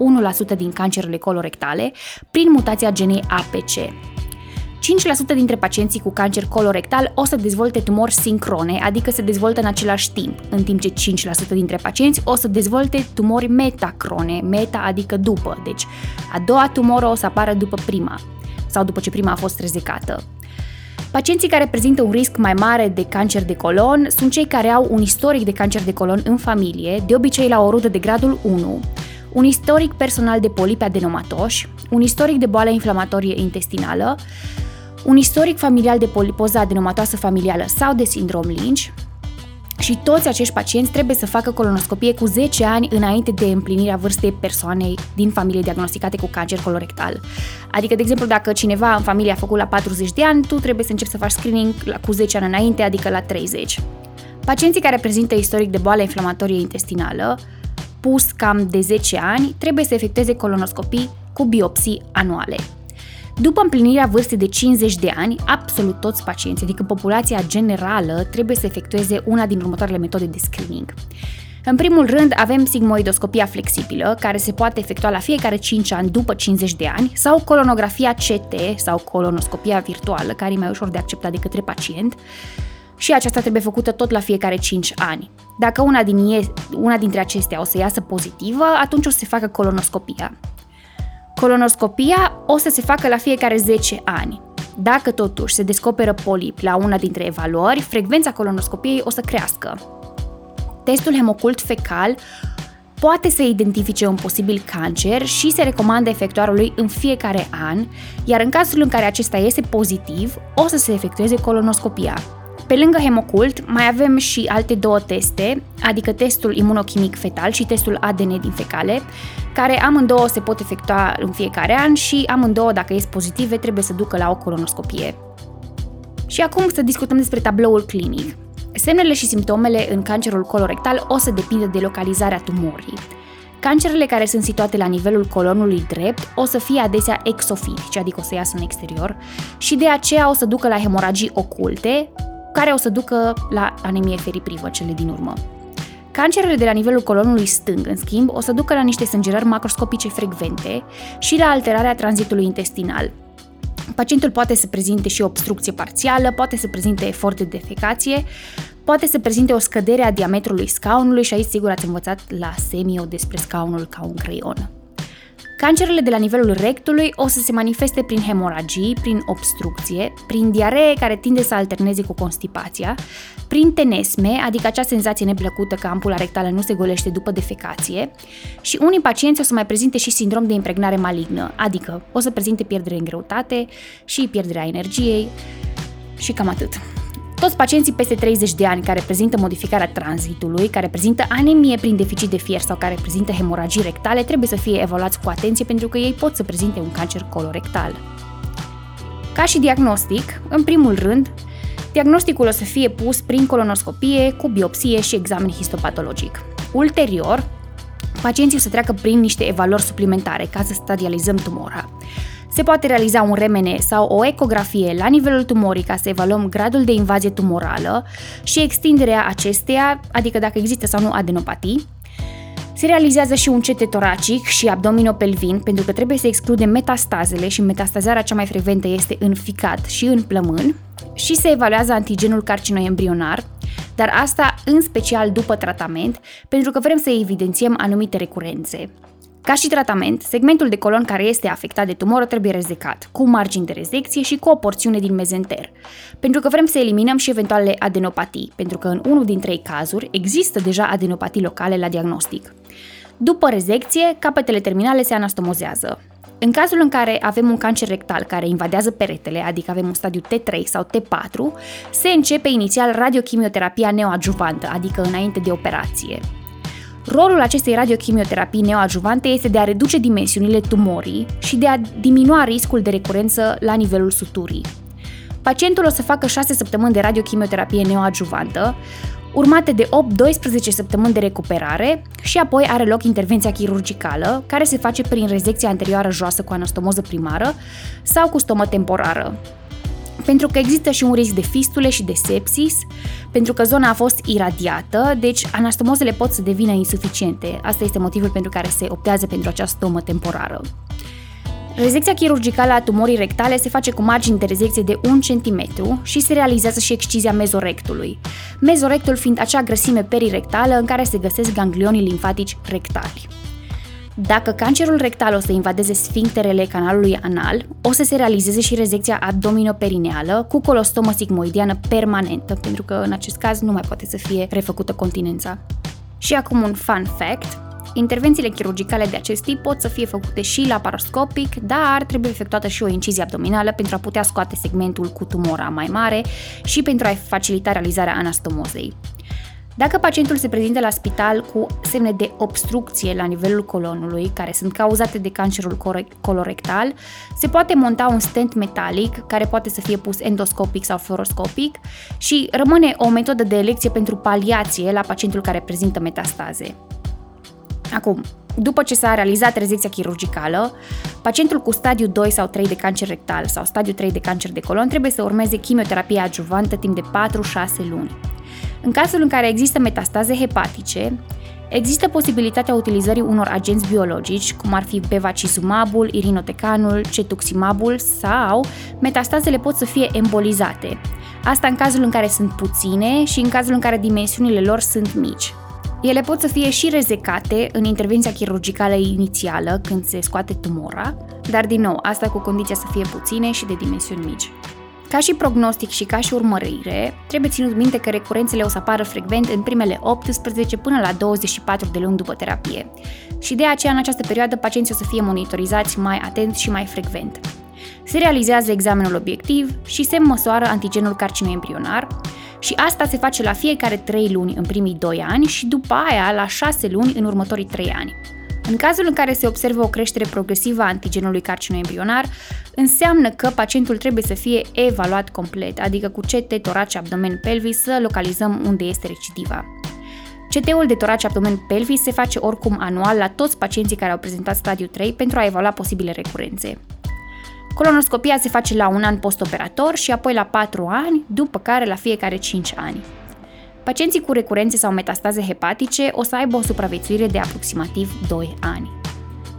1% din cancerele colorectale prin mutația genei APC. 5% dintre pacienții cu cancer colorectal o să dezvolte tumori sincrone, adică se dezvoltă în același timp, în timp ce 5% dintre pacienți o să dezvolte tumori metacrone, meta adică după, deci a doua tumoră o să apară după prima sau după ce prima a fost rezecată. Pacienții care prezintă un risc mai mare de cancer de colon sunt cei care au un istoric de cancer de colon în familie, de obicei la o rudă de gradul 1, un istoric personal de polipi adenomatoși, un istoric de boală inflamatorie intestinală, un istoric familial de polipoză adenomatoasă familială sau de sindrom Lynch, și toți acești pacienți trebuie să facă colonoscopie cu 10 ani înainte de împlinirea vârstei persoanei din familie diagnosticate cu cancer colorectal. Adică, de exemplu, dacă cineva în familie a făcut la 40 de ani, tu trebuie să începi să faci screening cu 10 ani înainte, adică la 30. Pacienții care prezintă istoric de boală inflamatorie intestinală, pus cam de 10 ani, trebuie să efectueze colonoscopii cu biopsii anuale. După împlinirea vârstei de 50 de ani, absolut toți pacienții, adică populația generală, trebuie să efectueze una din următoarele metode de screening. În primul rând, avem sigmoidoscopia flexibilă, care se poate efectua la fiecare 5 ani după 50 de ani, sau colonografia CT sau colonoscopia virtuală, care e mai ușor de acceptat de către pacient, și aceasta trebuie făcută tot la fiecare 5 ani. Dacă una, din ei, una dintre acestea o să iasă pozitivă, atunci o să se facă colonoscopia. Colonoscopia o să se facă la fiecare 10 ani. Dacă totuși se descoperă polip la una dintre evaluări, frecvența colonoscopiei o să crească. Testul hemocult fecal poate să identifice un posibil cancer și se recomandă efectuarea lui în fiecare an, iar în cazul în care acesta iese pozitiv, o să se efectueze colonoscopia. Pe lângă hemocult, mai avem și alte două teste, adică testul imunochimic fetal și testul ADN din fecale, care amândouă se pot efectua în fiecare an și amândouă, dacă ies pozitive, trebuie să ducă la o colonoscopie. Și acum să discutăm despre tabloul clinic. Semnele și simptomele în cancerul colorectal o să depindă de localizarea tumorii. Cancerele care sunt situate la nivelul colonului drept o să fie adesea exofilice, adică o să iasă în exterior, și de aceea o să ducă la hemoragii oculte, care o să ducă la anemie feriprivă cele din urmă. Cancerele de la nivelul colonului stâng, în schimb, o să ducă la niște sângerări macroscopice frecvente și la alterarea tranzitului intestinal. Pacientul poate să prezinte și obstrucție parțială, poate să prezinte efort de defecație, poate să prezinte o scădere a diametrului scaunului și aici sigur ați învățat la semio despre scaunul ca un creion. Cancerele de la nivelul rectului o să se manifeste prin hemoragii, prin obstrucție, prin diaree care tinde să alterneze cu constipația, prin tenesme, adică acea senzație neplăcută că ampula rectală nu se golește după defecație și unii pacienți o să mai prezinte și sindrom de impregnare malignă, adică o să prezinte pierdere în greutate și pierderea energiei și cam atât. Toți pacienții peste 30 de ani care prezintă modificarea tranzitului, care prezintă anemie prin deficit de fier sau care prezintă hemoragii rectale trebuie să fie evaluați cu atenție pentru că ei pot să prezinte un cancer colorectal. Ca și diagnostic, în primul rând, diagnosticul o să fie pus prin colonoscopie, cu biopsie și examen histopatologic. Ulterior, pacienții o să treacă prin niște evaluări suplimentare ca să stadializăm tumora. Se poate realiza un remene sau o ecografie la nivelul tumorii ca să evaluăm gradul de invazie tumorală și extinderea acesteia, adică dacă există sau nu adenopatii. Se realizează și un CT toracic și abdominopelvin pentru că trebuie să excludem metastazele și metastazarea cea mai frecventă este în ficat și în plămân și se evaluează antigenul carcinoembrionar, dar asta în special după tratament, pentru că vrem să evidențiem anumite recurențe. Ca și tratament, segmentul de colon care este afectat de tumoră trebuie rezecat, cu margini de rezecție și cu o porțiune din mezenter, pentru că vrem să eliminăm și eventualele adenopatii, pentru că în unul din trei cazuri există deja adenopatii locale la diagnostic. După rezecție, capetele terminale se anastomozează. În cazul în care avem un cancer rectal care invadează peretele, adică avem un stadiu T3 sau T4, se începe inițial radiochimioterapia neoadjuvantă, adică înainte de operație. Rolul acestei radiochimioterapii neoadjuvante este de a reduce dimensiunile tumorii și de a diminua riscul de recurență la nivelul suturii. Pacientul o să facă 6 săptămâni de radiochimioterapie neoadjuvantă, urmate de 8-12 săptămâni de recuperare și apoi are loc intervenția chirurgicală, care se face prin rezecție anterioară joasă cu anastomoză primară sau cu stomă temporară pentru că există și un risc de fistule și de sepsis, pentru că zona a fost iradiată, deci anastomozele pot să devină insuficiente. Asta este motivul pentru care se optează pentru această stomă temporară. Rezecția chirurgicală a tumorii rectale se face cu margini de rezecție de 1 cm și se realizează și excizia mezorectului. Mezorectul fiind acea grăsime perirectală în care se găsesc ganglionii limfatici rectali. Dacă cancerul rectal o să invadeze sfincterele canalului anal, o să se realizeze și rezecția abdominoperineală cu colostomă sigmoidiană permanentă, pentru că în acest caz nu mai poate să fie refăcută continența. Și acum un fun fact, Intervențiile chirurgicale de acest tip pot să fie făcute și laparoscopic, dar trebuie efectuată și o incizie abdominală pentru a putea scoate segmentul cu tumora mai mare și pentru a facilita realizarea anastomozei. Dacă pacientul se prezintă la spital cu semne de obstrucție la nivelul colonului, care sunt cauzate de cancerul colorectal, se poate monta un stent metalic, care poate să fie pus endoscopic sau fluoroscopic și rămâne o metodă de elecție pentru paliație la pacientul care prezintă metastaze. Acum, după ce s-a realizat rezecția chirurgicală, pacientul cu stadiu 2 sau 3 de cancer rectal sau stadiu 3 de cancer de colon trebuie să urmeze chimioterapia adjuvantă timp de 4-6 luni. În cazul în care există metastaze hepatice, există posibilitatea utilizării unor agenți biologici, cum ar fi bevacizumabul, irinotecanul, cetuximabul sau metastazele pot să fie embolizate. Asta în cazul în care sunt puține și în cazul în care dimensiunile lor sunt mici. Ele pot să fie și rezecate în intervenția chirurgicală inițială, când se scoate tumora, dar din nou, asta cu condiția să fie puține și de dimensiuni mici. Ca și prognostic și ca și urmărire, trebuie ținut minte că recurențele o să apară frecvent în primele 18 până la 24 de luni după terapie și de aceea în această perioadă pacienții o să fie monitorizați mai atent și mai frecvent. Se realizează examenul obiectiv și se măsoară antigenul carcinoembrionar și asta se face la fiecare 3 luni în primii 2 ani și după aia la 6 luni în următorii 3 ani. În cazul în care se observă o creștere progresivă a antigenului carcinoembrionar, înseamnă că pacientul trebuie să fie evaluat complet, adică cu CT, torace, abdomen, pelvis, să localizăm unde este recidiva. CT-ul de torace abdomen pelvis se face oricum anual la toți pacienții care au prezentat stadiu 3 pentru a evalua posibile recurențe. Colonoscopia se face la un an postoperator și apoi la 4 ani, după care la fiecare 5 ani. Pacienții cu recurențe sau metastaze hepatice o să aibă o supraviețuire de aproximativ 2 ani.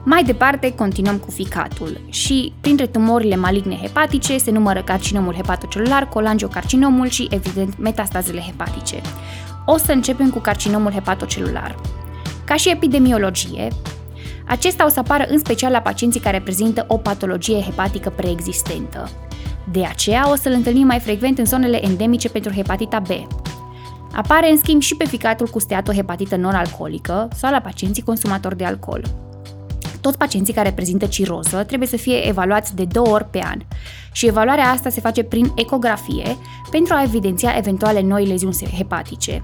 Mai departe, continuăm cu ficatul și printre tumorile maligne hepatice se numără carcinomul hepatocelular, colangiocarcinomul și, evident, metastazele hepatice. O să începem cu carcinomul hepatocelular. Ca și epidemiologie, Acesta o să apară în special la pacienții care prezintă o patologie hepatică preexistentă. De aceea o să-l întâlnim mai frecvent în zonele endemice pentru hepatita B. Apare în schimb și pe ficatul cu steatohepatită non-alcoolică sau la pacienții consumatori de alcool. Toți pacienții care prezintă ciroză trebuie să fie evaluați de două ori pe an și evaluarea asta se face prin ecografie pentru a evidenția eventuale noi leziuni hepatice.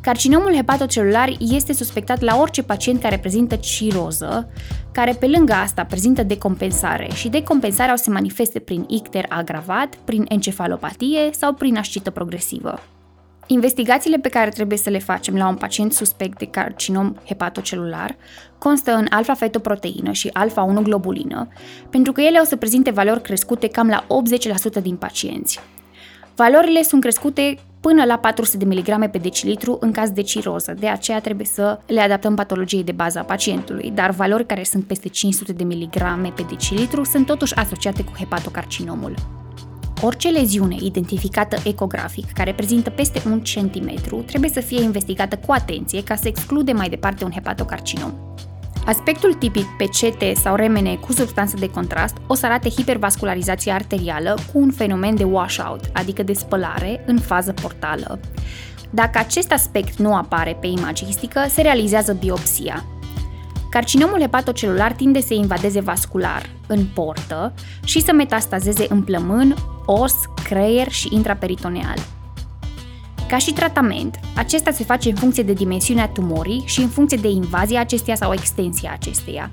Carcinomul hepatocelular este suspectat la orice pacient care prezintă ciroză, care pe lângă asta prezintă decompensare și decompensarea o se manifeste prin icter agravat, prin encefalopatie sau prin ascită progresivă. Investigațiile pe care trebuie să le facem la un pacient suspect de carcinom hepatocelular constă în alfa-fetoproteină și alfa-1-globulină, pentru că ele o să prezinte valori crescute cam la 80% din pacienți. Valorile sunt crescute până la 400 de mg pe decilitru în caz de ciroză, de aceea trebuie să le adaptăm patologiei de bază a pacientului, dar valori care sunt peste 500 de mg pe decilitru sunt totuși asociate cu hepatocarcinomul. Orice leziune identificată ecografic care prezintă peste un centimetru trebuie să fie investigată cu atenție ca să exclude mai departe un hepatocarcinom. Aspectul tipic pe CT sau remene cu substanță de contrast o să arate hipervascularizație arterială cu un fenomen de washout, adică de spălare în fază portală. Dacă acest aspect nu apare pe imagistică, se realizează biopsia. Carcinomul hepatocelular tinde să invadeze vascular, în portă, și să metastazeze în plămân, os, creier și intraperitoneal. Ca și tratament, acesta se face în funcție de dimensiunea tumorii și în funcție de invazia acesteia sau extensia acesteia.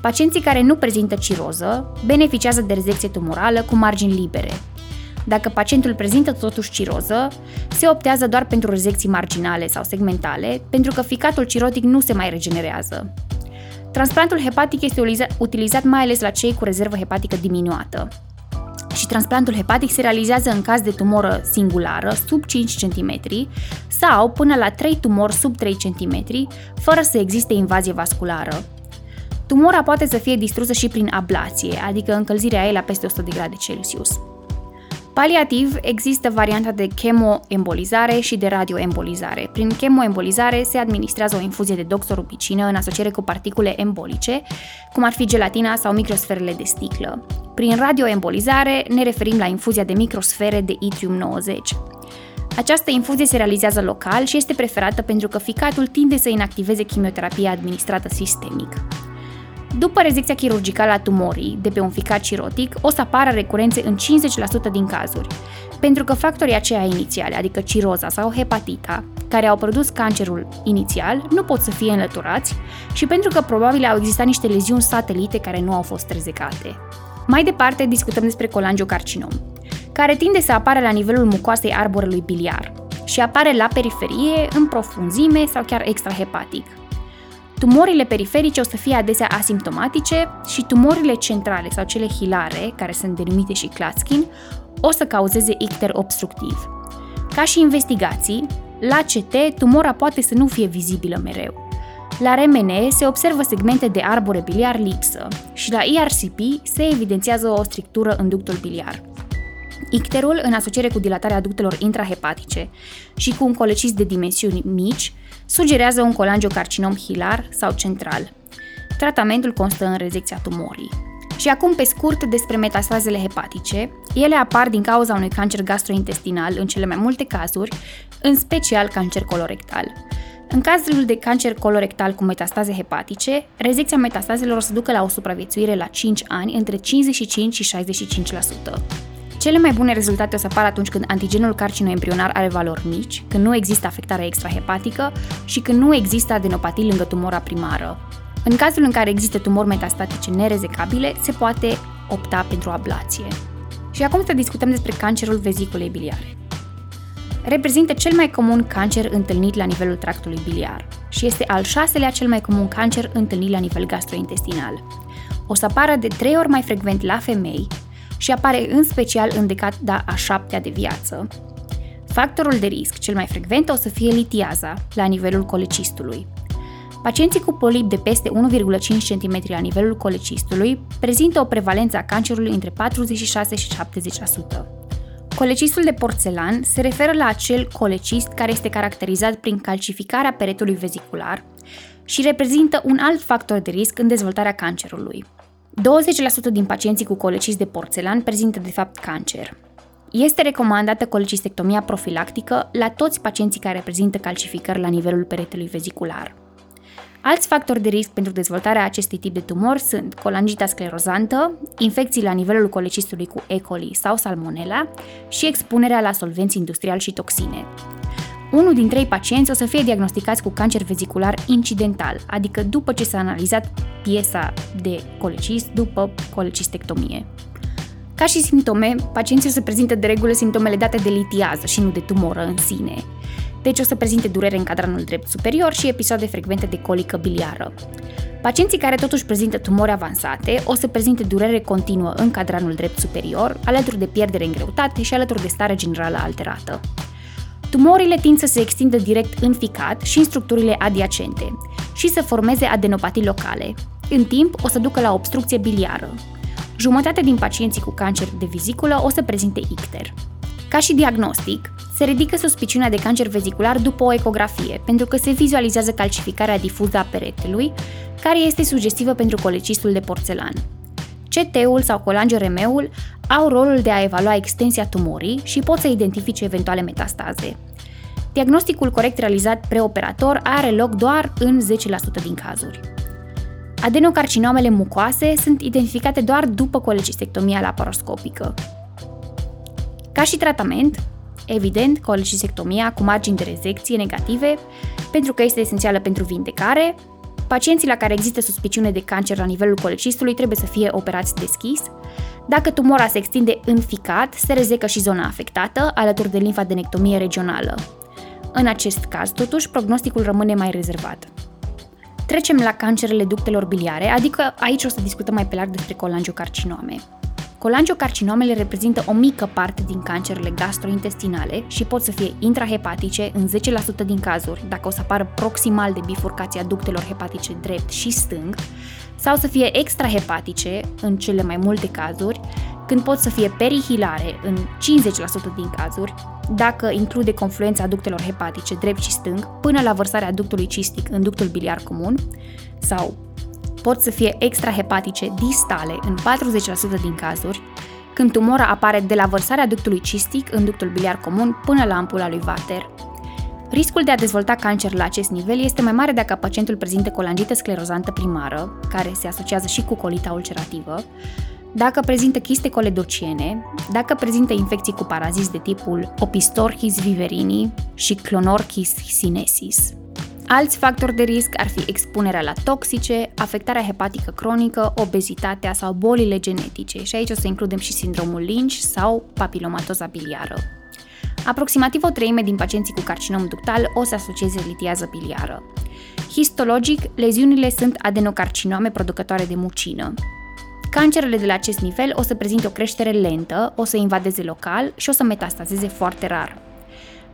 Pacienții care nu prezintă ciroză beneficiază de rezecție tumorală cu margini libere. Dacă pacientul prezintă totuși ciroză, se optează doar pentru rezecții marginale sau segmentale, pentru că ficatul cirotic nu se mai regenerează. Transplantul hepatic este utilizat mai ales la cei cu rezervă hepatică diminuată și transplantul hepatic se realizează în caz de tumoră singulară, sub 5 cm, sau până la 3 tumori sub 3 cm, fără să existe invazie vasculară. Tumora poate să fie distrusă și prin ablație, adică încălzirea ei la peste 100 de grade Celsius. Paliativ, există varianta de chemoembolizare și de radioembolizare. Prin chemoembolizare se administrează o infuzie de doxorubicină în asociere cu particule embolice, cum ar fi gelatina sau microsferele de sticlă. Prin radioembolizare ne referim la infuzia de microsfere de yttrium-90. Această infuzie se realizează local și este preferată pentru că ficatul tinde să inactiveze chimioterapia administrată sistemic. După rezecția chirurgicală a tumorii de pe un ficat cirotic, o să apară recurențe în 50% din cazuri, pentru că factorii aceia inițiale, adică ciroza sau hepatita, care au produs cancerul inițial, nu pot să fie înlăturați și pentru că probabil au existat niște leziuni satelite care nu au fost rezecate. Mai departe, discutăm despre colangiocarcinom, care tinde să apară la nivelul mucoasei arborelui biliar și apare la periferie, în profunzime sau chiar extrahepatic. Tumorile periferice o să fie adesea asimptomatice și tumorile centrale sau cele hilare, care sunt denumite și Klatskin, o să cauzeze icter obstructiv. Ca și investigații, la CT tumora poate să nu fie vizibilă mereu. La RMN se observă segmente de arbore biliar lipsă și la IRCP se evidențiază o strictură în ductul biliar. Icterul, în asociere cu dilatarea ductelor intrahepatice și cu un colecist de dimensiuni mici, sugerează un colangiocarcinom hilar sau central. Tratamentul constă în rezecția tumorii. Și acum, pe scurt, despre metastazele hepatice. Ele apar din cauza unui cancer gastrointestinal în cele mai multe cazuri, în special cancer colorectal. În cazul de cancer colorectal cu metastaze hepatice, rezecția metastazelor o să ducă la o supraviețuire la 5 ani între 55 și 65%. Cele mai bune rezultate o să apară atunci când antigenul carcinoembrionar are valori mici, când nu există afectare extrahepatică și când nu există adenopatii lângă tumora primară. În cazul în care există tumori metastatice nerezecabile, se poate opta pentru ablație. Și acum să discutăm despre cancerul veziculei biliare. Reprezintă cel mai comun cancer întâlnit la nivelul tractului biliar și este al șaselea cel mai comun cancer întâlnit la nivel gastrointestinal. O să apară de trei ori mai frecvent la femei și apare în special în decada a șaptea de viață. Factorul de risc cel mai frecvent o să fie litiaza, la nivelul colecistului. Pacienții cu polip de peste 1,5 cm la nivelul colecistului prezintă o prevalență a cancerului între 46 și 70%. Colecistul de porțelan se referă la acel colecist care este caracterizat prin calcificarea peretului vezicular și reprezintă un alt factor de risc în dezvoltarea cancerului. 20% din pacienții cu colecis de porțelan prezintă de fapt cancer. Este recomandată colecistectomia profilactică la toți pacienții care prezintă calcificări la nivelul peretelui vezicular. Alți factori de risc pentru dezvoltarea acestui tip de tumor sunt colangita sclerozantă, infecții la nivelul colecistului cu E. coli sau salmonella și expunerea la solvenți industriali și toxine. Unul din trei pacienți o să fie diagnosticați cu cancer vezicular incidental, adică după ce s-a analizat piesa de colecist după colecistectomie. Ca și simptome, pacienții o să prezintă de regulă simptomele date de litiază și nu de tumoră în sine. Deci o să prezinte durere în cadranul drept superior și episoade frecvente de colică biliară. Pacienții care totuși prezintă tumori avansate o să prezinte durere continuă în cadranul drept superior, alături de pierdere în greutate și alături de stare generală alterată. Tumorile tind să se extindă direct în ficat și în structurile adiacente și să formeze adenopatii locale. În timp, o să ducă la obstrucție biliară. Jumătate din pacienții cu cancer de viziculă o să prezinte icter. Ca și diagnostic, se ridică suspiciunea de cancer vezicular după o ecografie, pentru că se vizualizează calcificarea difuză a peretelui, care este sugestivă pentru colecistul de porțelan. CT-ul sau colangioremeul au rolul de a evalua extensia tumorii și pot să identifice eventuale metastaze. Diagnosticul corect realizat preoperator are loc doar în 10% din cazuri. Adenocarcinomele mucoase sunt identificate doar după colecistectomia laparoscopică. Ca și tratament, evident, colecistectomia cu margini de rezecție negative, pentru că este esențială pentru vindecare, pacienții la care există suspiciune de cancer la nivelul colecistului trebuie să fie operați deschis, dacă tumora se extinde în ficat, se rezecă și zona afectată, alături de limfadenectomie regională. În acest caz, totuși, prognosticul rămâne mai rezervat. Trecem la cancerele ductelor biliare, adică aici o să discutăm mai pe larg despre colangiocarcinome. Colangiocarcinomele reprezintă o mică parte din cancerele gastrointestinale și pot să fie intrahepatice în 10% din cazuri, dacă o să apară proximal de bifurcația ductelor hepatice drept și stâng, sau să fie extrahepatice în cele mai multe cazuri, când pot să fie perihilare în 50% din cazuri, dacă include confluența ductelor hepatice drept și stâng până la vărsarea ductului cistic în ductul biliar comun, sau pot să fie extrahepatice distale în 40% din cazuri, când tumora apare de la vărsarea ductului cistic în ductul biliar comun până la ampula lui Vater. Riscul de a dezvolta cancer la acest nivel este mai mare dacă pacientul prezintă colangită sclerozantă primară, care se asociază și cu colita ulcerativă, dacă prezintă chiste coledociene, dacă prezintă infecții cu paraziți de tipul Opistorchis viverini și Clonorchis sinensis. Alți factori de risc ar fi expunerea la toxice, afectarea hepatică cronică, obezitatea sau bolile genetice și aici o să includem și sindromul Lynch sau papilomatoza biliară. Aproximativ o treime din pacienții cu carcinom ductal o să asocieze litiază biliară. Histologic, leziunile sunt adenocarcinome producătoare de mucină. Cancerele de la acest nivel o să prezinte o creștere lentă, o să invadeze local și o să metastazeze foarte rar.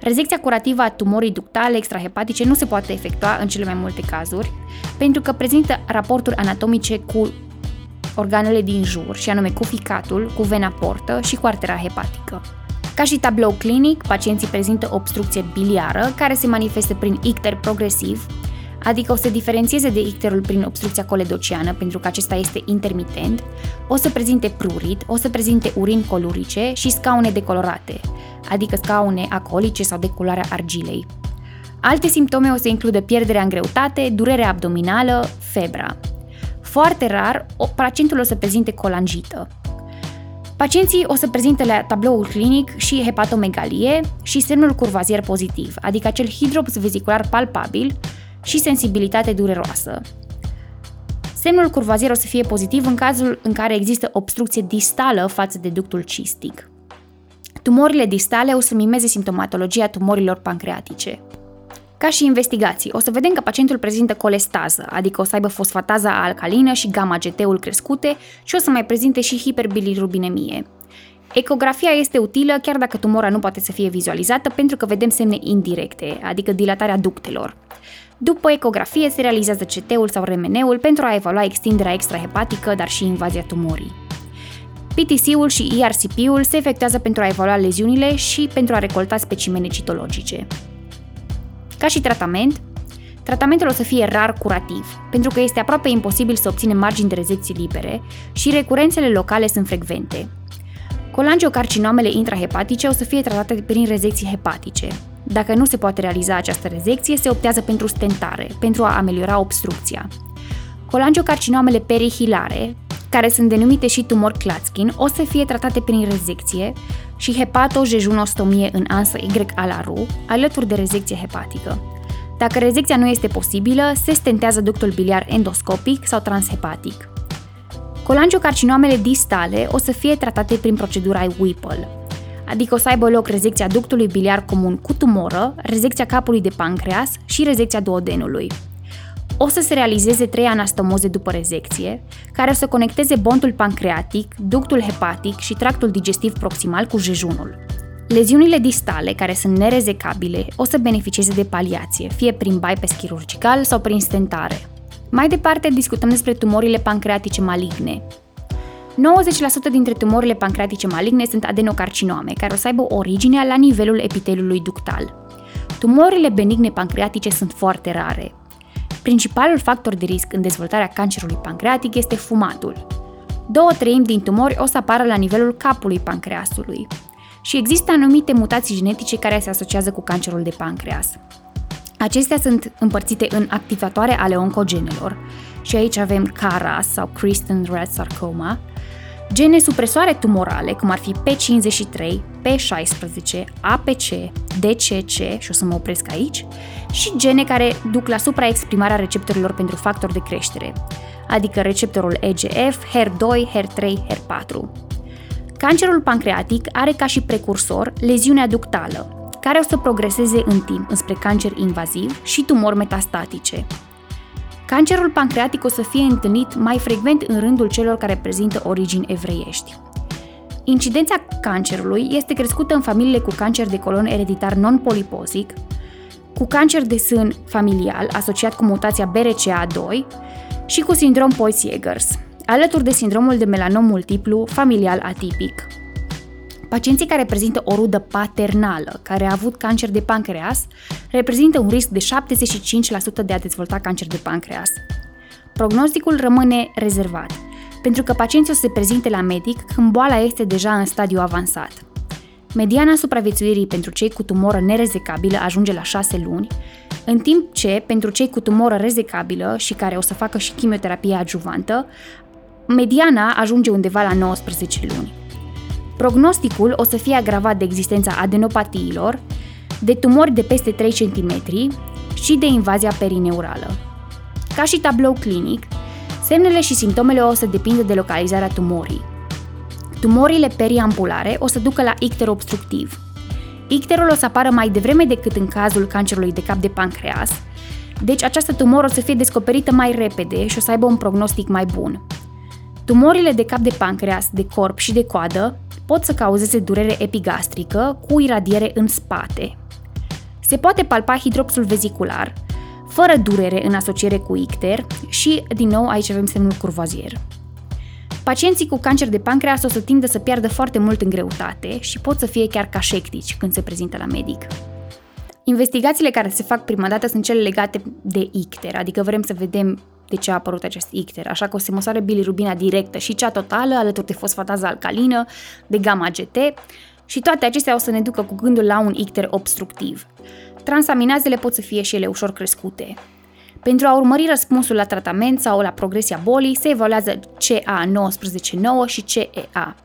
Rezecția curativă a tumorii ductale extrahepatice nu se poate efectua în cele mai multe cazuri, pentru că prezintă raporturi anatomice cu organele din jur, și anume cu ficatul, cu vena portă și cu artera hepatică. Ca și tablou clinic, pacienții prezintă obstrucție biliară, care se manifestă prin icter progresiv, adică o să diferențieze de icterul prin obstrucția coledociană, pentru că acesta este intermitent, o să prezinte prurit, o să prezinte urin colurice și scaune decolorate, adică scaune acolice sau de culoarea argilei. Alte simptome o să includă pierderea în greutate, durerea abdominală, febra. Foarte rar, pacientul o să prezinte colangită. Pacienții o să prezinte la tabloul clinic și hepatomegalie și semnul curvazier pozitiv, adică acel hidrops vezicular palpabil și sensibilitate dureroasă. Semnul curvazier o să fie pozitiv în cazul în care există obstrucție distală față de ductul cistic. Tumorile distale o să mimeze simptomatologia tumorilor pancreatice. Ca și investigații, o să vedem că pacientul prezintă colestază, adică o să aibă fosfataza alcalină și gamma-GT-ul crescute și o să mai prezinte și hiperbilirubinemie. Ecografia este utilă chiar dacă tumora nu poate să fie vizualizată pentru că vedem semne indirecte, adică dilatarea ductelor. După ecografie se realizează CT-ul sau RMN-ul pentru a evalua extinderea extrahepatică, dar și invazia tumorii. PTC-ul și ERCP-ul se efectuează pentru a evalua leziunile și pentru a recolta specimene citologice. Ca și tratament, Tratamentul o să fie rar curativ, pentru că este aproape imposibil să obținem margini de rezecții libere și recurențele locale sunt frecvente. Colangiocarcinomele intrahepatice o să fie tratate prin rezecții hepatice. Dacă nu se poate realiza această rezecție, se optează pentru stentare, pentru a ameliora obstrucția. Colangiocarcinomele perihilare, care sunt denumite și tumori Klatskin, o să fie tratate prin rezecție și hepatojejunostomie în ansă Y alaru, alături de rezecție hepatică. Dacă rezecția nu este posibilă, se stentează ductul biliar endoscopic sau transhepatic. Colangiocarcinomele distale o să fie tratate prin procedura Whipple, adică o să aibă loc rezecția ductului biliar comun cu tumoră, rezecția capului de pancreas și rezecția duodenului. O să se realizeze trei anastomoze după rezecție, care o să conecteze bondul pancreatic, ductul hepatic și tractul digestiv proximal cu jejunul. Leziunile distale, care sunt nerezecabile, o să beneficieze de paliație, fie prin bypass chirurgical sau prin stentare. Mai departe, discutăm despre tumorile pancreatice maligne. 90% dintre tumorile pancreatice maligne sunt adenocarcinome, care o să aibă originea la nivelul epitelului ductal. Tumorile benigne pancreatice sunt foarte rare. Principalul factor de risc în dezvoltarea cancerului pancreatic este fumatul. Două treimi din tumori o să apară la nivelul capului pancreasului, și există anumite mutații genetice care se asociază cu cancerul de pancreas. Acestea sunt împărțite în activatoare ale oncogenelor și aici avem CARAS sau Kristen Red Sarcoma, gene supresoare tumorale, cum ar fi P53, P16, APC, DCC, și o să mă opresc aici, și gene care duc la supraexprimarea receptorilor pentru factori de creștere, adică receptorul EGF, HER2, HER3, HER4. Cancerul pancreatic are ca și precursor leziunea ductală, care o să progreseze în timp înspre cancer invaziv și tumori metastatice. Cancerul pancreatic o să fie întâlnit mai frecvent în rândul celor care prezintă origini evreiești. Incidența cancerului este crescută în familiile cu cancer de colon ereditar non-polipozic, cu cancer de sân familial asociat cu mutația BRCA2 și cu sindrom Poiss-Jeghers alături de sindromul de melanom multiplu familial atipic. Pacienții care prezintă o rudă paternală, care a avut cancer de pancreas, reprezintă un risc de 75% de a dezvolta cancer de pancreas. Prognosticul rămâne rezervat, pentru că pacienții o să se prezinte la medic când boala este deja în stadiu avansat. Mediana supraviețuirii pentru cei cu tumoră nerezecabilă ajunge la 6 luni, în timp ce, pentru cei cu tumoră rezecabilă și care o să facă și chimioterapie adjuvantă, mediana ajunge undeva la 19 luni. Prognosticul o să fie agravat de existența adenopatiilor, de tumori de peste 3 cm și de invazia perineurală. Ca și tablou clinic, semnele și simptomele o să depindă de localizarea tumorii. Tumorile periampulare o să ducă la icter obstructiv. Icterul o să apară mai devreme decât în cazul cancerului de cap de pancreas, deci această tumoră o să fie descoperită mai repede și o să aibă un prognostic mai bun. Tumorile de cap de pancreas, de corp și de coadă pot să cauzeze durere epigastrică cu iradiere în spate. Se poate palpa hidroxul vezicular, fără durere în asociere cu icter și, din nou, aici avem semnul curvazier. Pacienții cu cancer de pancreas o să tindă să piardă foarte mult în greutate și pot să fie chiar cașectici când se prezintă la medic. Investigațiile care se fac prima dată sunt cele legate de icter, adică vrem să vedem de ce a apărut acest icter, așa că o se măsoare bilirubina directă și cea totală, alături de fosfatază alcalină, de gamma GT și toate acestea o să ne ducă cu gândul la un icter obstructiv. Transaminazele pot să fie și ele ușor crescute. Pentru a urmări răspunsul la tratament sau la progresia bolii, se evaluează CA19-9 și CEA.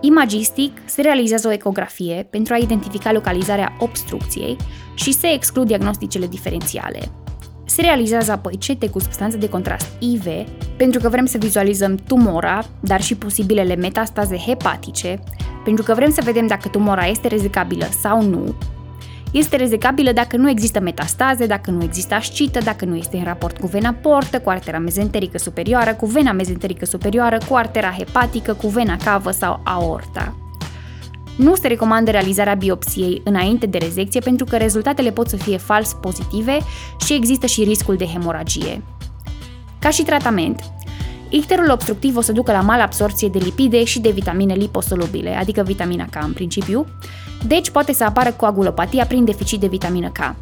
Imagistic, se realizează o ecografie pentru a identifica localizarea obstrucției și se exclud diagnosticele diferențiale. Se realizează apoi CT cu substanțe de contrast IV, pentru că vrem să vizualizăm tumora, dar și posibilele metastaze hepatice, pentru că vrem să vedem dacă tumora este rezecabilă sau nu, este rezecabilă dacă nu există metastaze, dacă nu există ascită, dacă nu este în raport cu vena portă, cu artera mezenterică superioară, cu vena mezenterică superioară, cu artera hepatică, cu vena cavă sau aorta. Nu se recomandă realizarea biopsiei înainte de rezecție pentru că rezultatele pot să fie fals pozitive și există și riscul de hemoragie. Ca și tratament, icterul obstructiv o să ducă la malabsorție de lipide și de vitamine liposolubile, adică vitamina K în principiu, deci poate să apară coagulopatia prin deficit de vitamină K.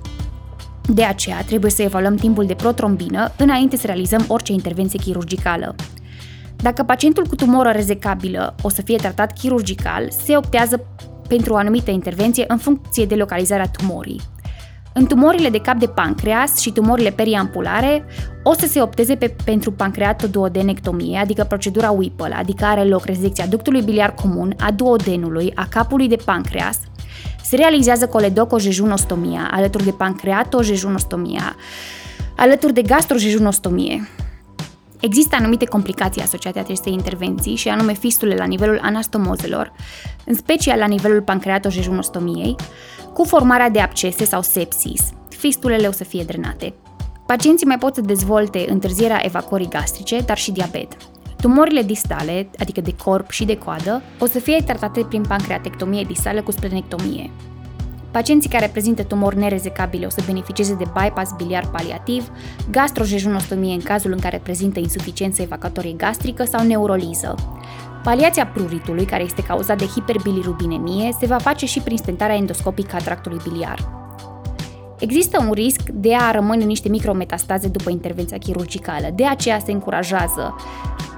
De aceea, trebuie să evaluăm timpul de protrombină înainte să realizăm orice intervenție chirurgicală. Dacă pacientul cu tumoră rezecabilă o să fie tratat chirurgical, se optează pentru o anumită intervenție în funcție de localizarea tumorii. În tumorile de cap de pancreas și tumorile periampulare o să se opteze pe, pentru pancreatoduodenectomie, adică procedura Whipple, adică are loc rezecția ductului biliar comun, a duodenului, a capului de pancreas, se realizează coledocojejunostomia alături de pancreatojejunostomia, alături de gastrojejunostomie. Există anumite complicații asociate acestei intervenții și anume fistule la nivelul anastomozelor, în special la nivelul pancreatojejunostomiei, cu formarea de abcese sau sepsis. Fistulele o să fie drenate. Pacienții mai pot să dezvolte întârzierea evacuării gastrice, dar și diabet. Tumorile distale, adică de corp și de coadă, o să fie tratate prin pancreatectomie distală cu splenectomie. Pacienții care prezintă tumori nerezecabile o să beneficieze de bypass biliar paliativ, gastrojejunostomie în cazul în care prezintă insuficiență evacuatorie gastrică sau neuroliză. Paliația pruritului, care este cauzat de hiperbilirubinemie, se va face și prin stentarea endoscopică a tractului biliar. Există un risc de a rămâne niște micrometastaze după intervenția chirurgicală, de aceea se încurajează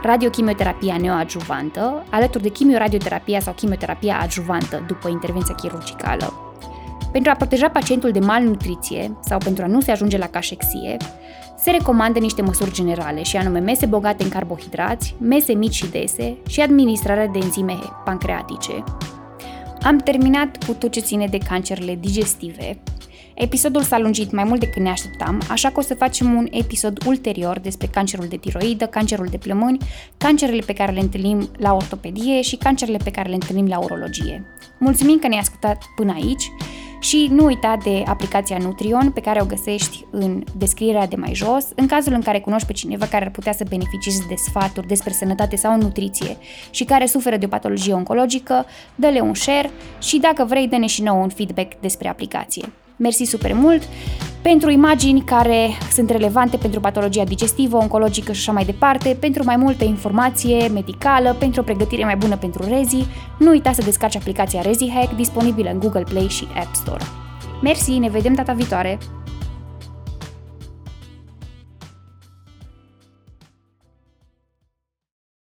radiochimioterapia neoadjuvantă, alături de chimioradioterapia sau chimioterapia adjuvantă după intervenția chirurgicală. Pentru a proteja pacientul de malnutriție sau pentru a nu se ajunge la cașexie, se recomandă niște măsuri generale, și anume mese bogate în carbohidrați, mese mici și dese și administrarea de enzime pancreatice. Am terminat cu tot ce ține de cancerele digestive. Episodul s-a lungit mai mult decât ne așteptam, așa că o să facem un episod ulterior despre cancerul de tiroidă, cancerul de plămâni, cancerele pe care le întâlnim la ortopedie și cancerele pe care le întâlnim la urologie. Mulțumim că ne-ai ascultat până aici și nu uita de aplicația Nutrion pe care o găsești în descrierea de mai jos, în cazul în care cunoști pe cineva care ar putea să beneficieze de sfaturi despre sănătate sau nutriție și care suferă de o patologie oncologică, dă-le un share și dacă vrei, dă-ne și nouă un feedback despre aplicație. Mersi super mult! Pentru imagini care sunt relevante pentru patologia digestivă, oncologică și așa mai departe, pentru mai multă informație medicală, pentru o pregătire mai bună pentru Rezi, nu uita să descarci aplicația ReziHack disponibilă în Google Play și App Store. Mersi, ne vedem data viitoare!